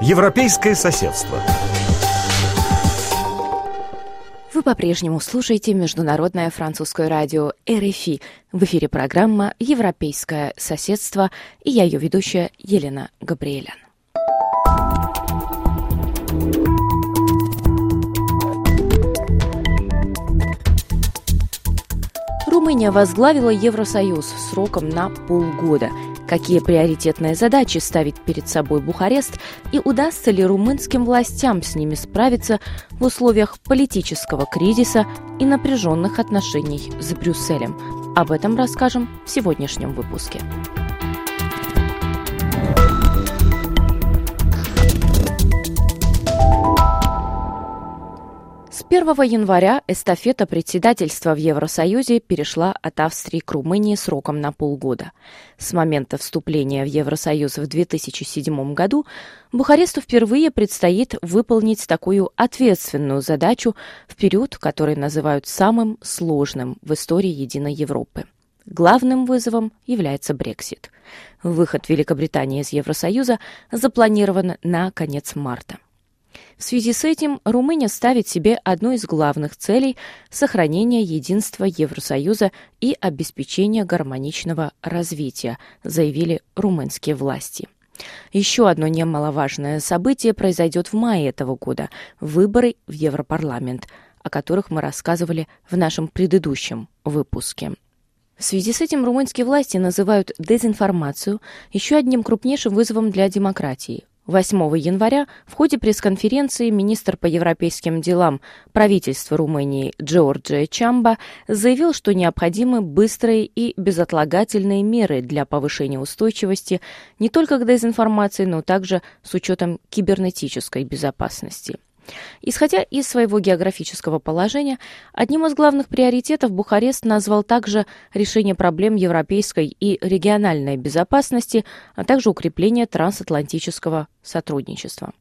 Европейское соседство. Вы по-прежнему слушаете Международное французское радио РФИ. В эфире программа «Европейское соседство» и я ее ведущая Елена Габриэлян. Румыния возглавила Евросоюз сроком на полгода. Какие приоритетные задачи ставит перед собой Бухарест и удастся ли румынским властям с ними справиться в условиях политического кризиса и напряженных отношений с Брюсселем? Об этом расскажем в сегодняшнем выпуске. 1 января эстафета председательства в Евросоюзе перешла от Австрии к Румынии сроком на полгода. С момента вступления в Евросоюз в 2007 году Бухаресту впервые предстоит выполнить такую ответственную задачу в период, который называют самым сложным в истории Единой Европы. Главным вызовом является Брексит. Выход Великобритании из Евросоюза запланирован на конец марта. В связи с этим Румыния ставит себе одной из главных целей сохранение единства Евросоюза и обеспечение гармоничного развития, заявили румынские власти. Еще одно немаловажное событие произойдет в мае этого года – выборы в Европарламент, о которых мы рассказывали в нашем предыдущем выпуске. В связи с этим румынские власти называют дезинформацию еще одним крупнейшим вызовом для демократии. 8 января в ходе пресс-конференции министр по европейским делам правительства Румынии Джорджия Чамба заявил, что необходимы быстрые и безотлагательные меры для повышения устойчивости не только к дезинформации, но также с учетом кибернетической безопасности. Исходя из своего географического положения, одним из главных приоритетов Бухарест назвал также решение проблем европейской и региональной безопасности, а также укрепление трансатлантического сотрудничества.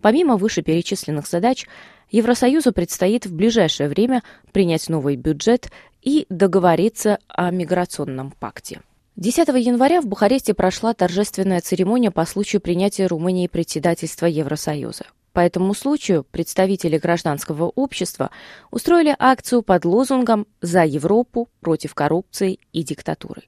Помимо вышеперечисленных задач, Евросоюзу предстоит в ближайшее время принять новый бюджет и договориться о миграционном пакте. 10 января в Бухаресте прошла торжественная церемония по случаю принятия Румынии председательства Евросоюза. По этому случаю представители гражданского общества устроили акцию под лозунгом «За Европу против коррупции и диктатуры».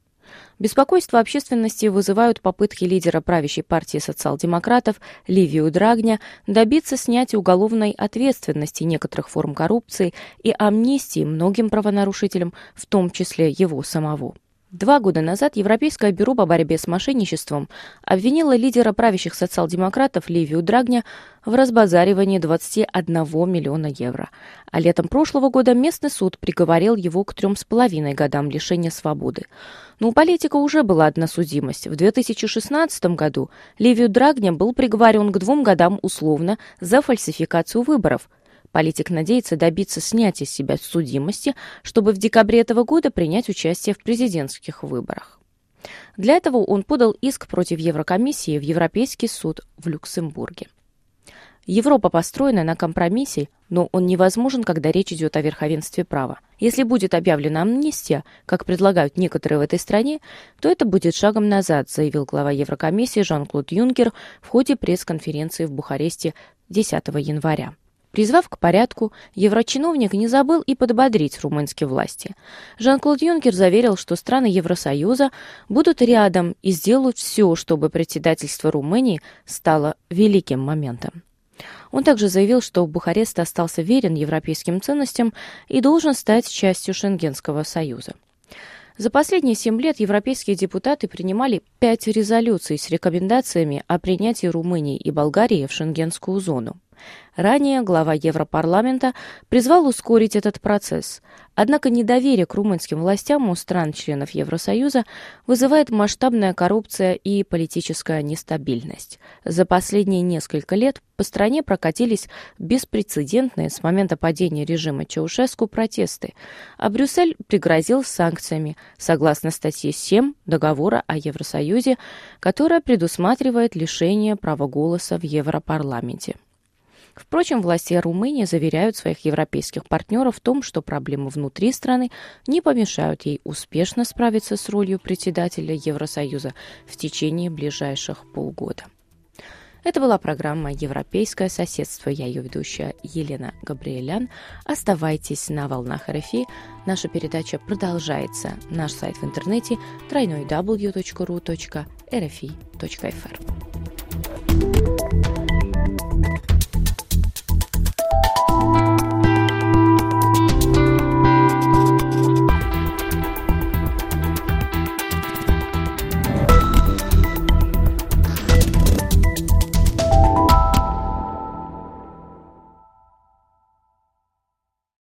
Беспокойство общественности вызывают попытки лидера правящей партии социал-демократов Ливию Драгня добиться снятия уголовной ответственности некоторых форм коррупции и амнистии многим правонарушителям, в том числе его самого. Два года назад Европейское бюро по борьбе с мошенничеством обвинило лидера правящих социал-демократов Ливию Драгня в разбазаривании 21 миллиона евро. А летом прошлого года местный суд приговорил его к трем с половиной годам лишения свободы. Но у политика уже была одна судимость. В 2016 году Ливию Драгня был приговорен к двум годам условно за фальсификацию выборов – Политик надеется добиться снятия с себя судимости, чтобы в декабре этого года принять участие в президентских выборах. Для этого он подал иск против Еврокомиссии в Европейский суд в Люксембурге. Европа построена на компромиссе, но он невозможен, когда речь идет о верховенстве права. Если будет объявлена амнистия, как предлагают некоторые в этой стране, то это будет шагом назад, заявил глава Еврокомиссии Жан-Клод Юнкер в ходе пресс-конференции в Бухаресте 10 января. Призвав к порядку, еврочиновник не забыл и подбодрить румынские власти. Жан-Клод Юнкер заверил, что страны Евросоюза будут рядом и сделают все, чтобы председательство Румынии стало великим моментом. Он также заявил, что Бухарест остался верен европейским ценностям и должен стать частью Шенгенского союза. За последние семь лет европейские депутаты принимали пять резолюций с рекомендациями о принятии Румынии и Болгарии в шенгенскую зону. Ранее глава Европарламента призвал ускорить этот процесс. Однако недоверие к румынским властям у стран-членов Евросоюза вызывает масштабная коррупция и политическая нестабильность. За последние несколько лет по стране прокатились беспрецедентные с момента падения режима Чаушеску протесты, а Брюссель пригрозил санкциями, согласно статье 7 договора о Евросоюзе, которая предусматривает лишение права голоса в Европарламенте. Впрочем, власти Румынии заверяют своих европейских партнеров в том, что проблемы внутри страны не помешают ей успешно справиться с ролью председателя Евросоюза в течение ближайших полгода. Это была программа «Европейское соседство». Я ее ведущая Елена Габриэлян. Оставайтесь на волнах РФИ. Наша передача продолжается. Наш сайт в интернете www.rfi.fr.